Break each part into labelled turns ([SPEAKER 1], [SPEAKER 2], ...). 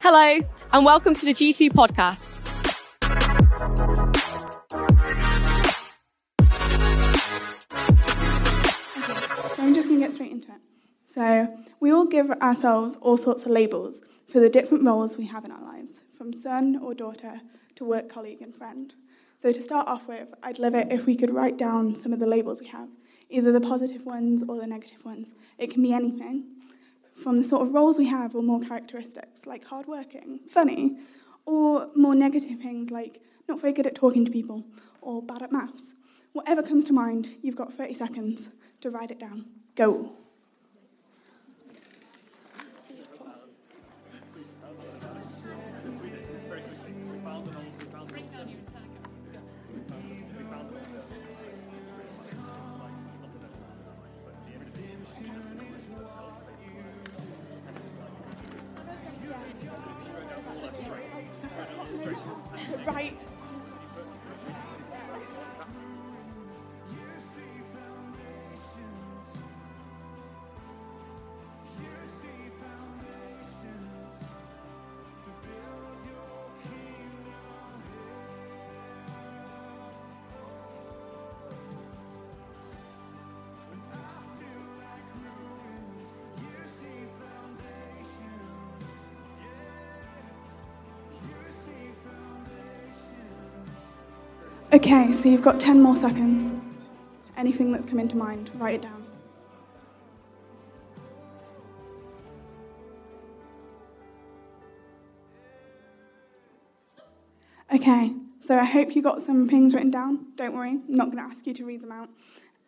[SPEAKER 1] Hello, and welcome to the G2 podcast.
[SPEAKER 2] So I'm just going to get straight into it. So we all give ourselves all sorts of labels for the different roles we have in our lives, from son or daughter to work colleague and friend. So to start off with, I'd love it if we could write down some of the labels we have, either the positive ones or the negative ones. It can be anything, from the sort of roles we have or more characteristics, like hardworking, funny, or more negative things like not very good at talking to people or bad at maths. Whatever comes to mind, you've got 30 seconds to write it down. Go. Right. Okay, so you've got 10 more seconds. Anything that's come into mind, write it down. Okay, so I hope you got some things written down. Don't worry, I'm not going to ask you to read them out.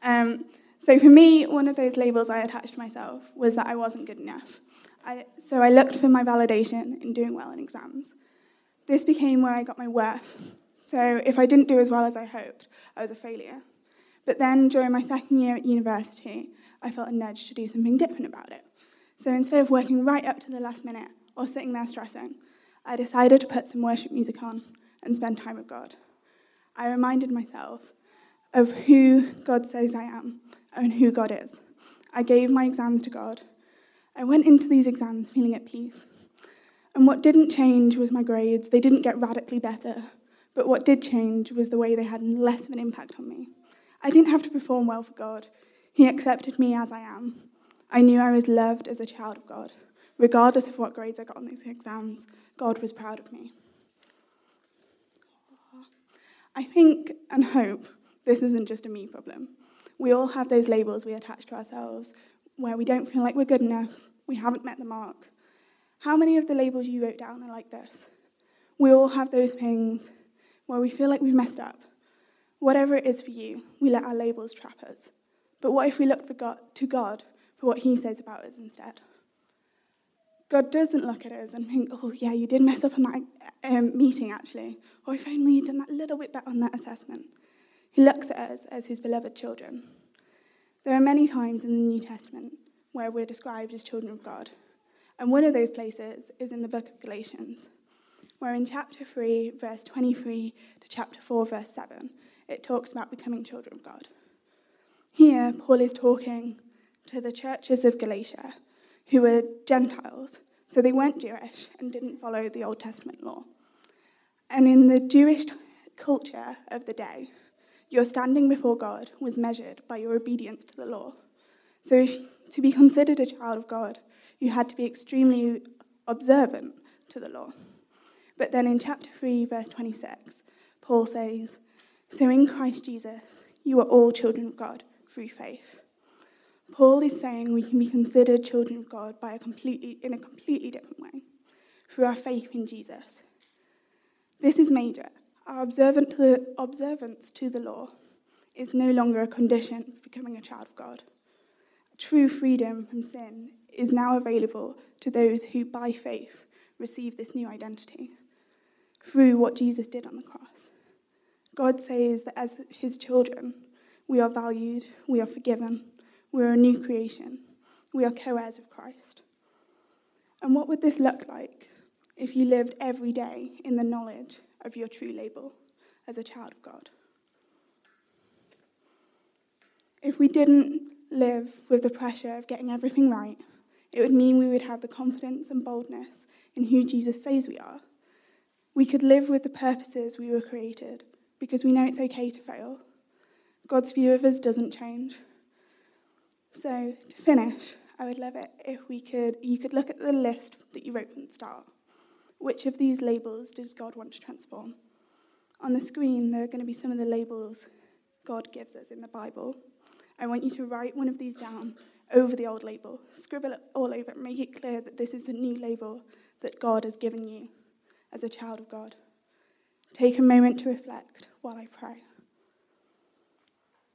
[SPEAKER 2] Um, so for me, one of those labels I attached to myself was that I wasn't good enough. I, so I looked for my validation in doing well in exams. This became where I got my worth. So if I didn't do as well as I hoped, I was a failure. But then during my second year at university, I felt a nudge to do something different about it. So instead of working right up to the last minute or sitting there stressing, I decided to put some worship music on and spend time with God. I reminded myself of who God says I am and who God is. I gave my exams to God. I went into these exams feeling at peace. And what didn't change was my grades. They didn't get radically better. But what did change was the way they had less of an impact on me. I didn't have to perform well for God. He accepted me as I am. I knew I was loved as a child of God. Regardless of what grades I got on these exams, God was proud of me. I think and hope this isn't just a me problem. We all have those labels we attach to ourselves where we don't feel like we're good enough, we haven't met the mark. How many of the labels you wrote down are like this? We all have those things where we feel like we've messed up. Whatever it is for you, we let our labels trap us. But what if we look God, to God for what He says about us instead? God doesn't look at us and think, oh, yeah, you did mess up on that um, meeting, actually. Or if only you'd done that little bit better on that assessment. He looks at us as his beloved children. There are many times in the New Testament where we're described as children of God. And one of those places is in the book of Galatians, where in chapter 3, verse 23 to chapter 4, verse 7, it talks about becoming children of God. Here, Paul is talking to the churches of Galatia who were Gentiles, so they weren't Jewish and didn't follow the Old Testament law. And in the Jewish culture of the day, your standing before God was measured by your obedience to the law. So, if, to be considered a child of God, you had to be extremely observant to the law. But then in chapter 3, verse 26, Paul says, So in Christ Jesus, you are all children of God through faith. Paul is saying we can be considered children of God by a completely, in a completely different way, through our faith in Jesus. This is major. Our observant to observance to the law is no longer a condition for becoming a child of God. True freedom from sin is now available to those who, by faith, receive this new identity through what Jesus did on the cross. God says that as his children, we are valued, we are forgiven, we are a new creation, we are co heirs of Christ. And what would this look like if you lived every day in the knowledge of your true label as a child of God? If we didn't live with the pressure of getting everything right, It would mean we would have the confidence and boldness in who Jesus says we are. We could live with the purposes we were created because we know it's okay to fail. God's view of us doesn't change. So, to finish, I would love it if we could you could look at the list that you wrote from the start. Which of these labels does God want to transform? On the screen, there are going to be some of the labels God gives us in the Bible. I want you to write one of these down over the old label. Scribble it all over. Make it clear that this is the new label that God has given you as a child of God. Take a moment to reflect while I pray.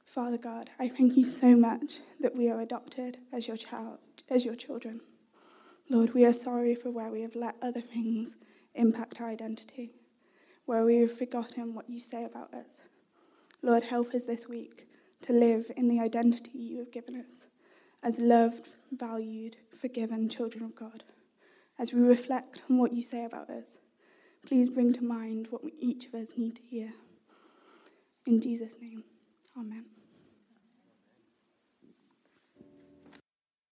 [SPEAKER 2] Father God, I thank you so much that we are adopted as your child, as your children. Lord, we are sorry for where we have let other things impact our identity, where we have forgotten what you say about us. Lord, help us this week to live in the identity you have given us as loved, valued, forgiven children of God. As we reflect on what you say about us, please bring to mind what each of us need to hear. In Jesus' name, amen.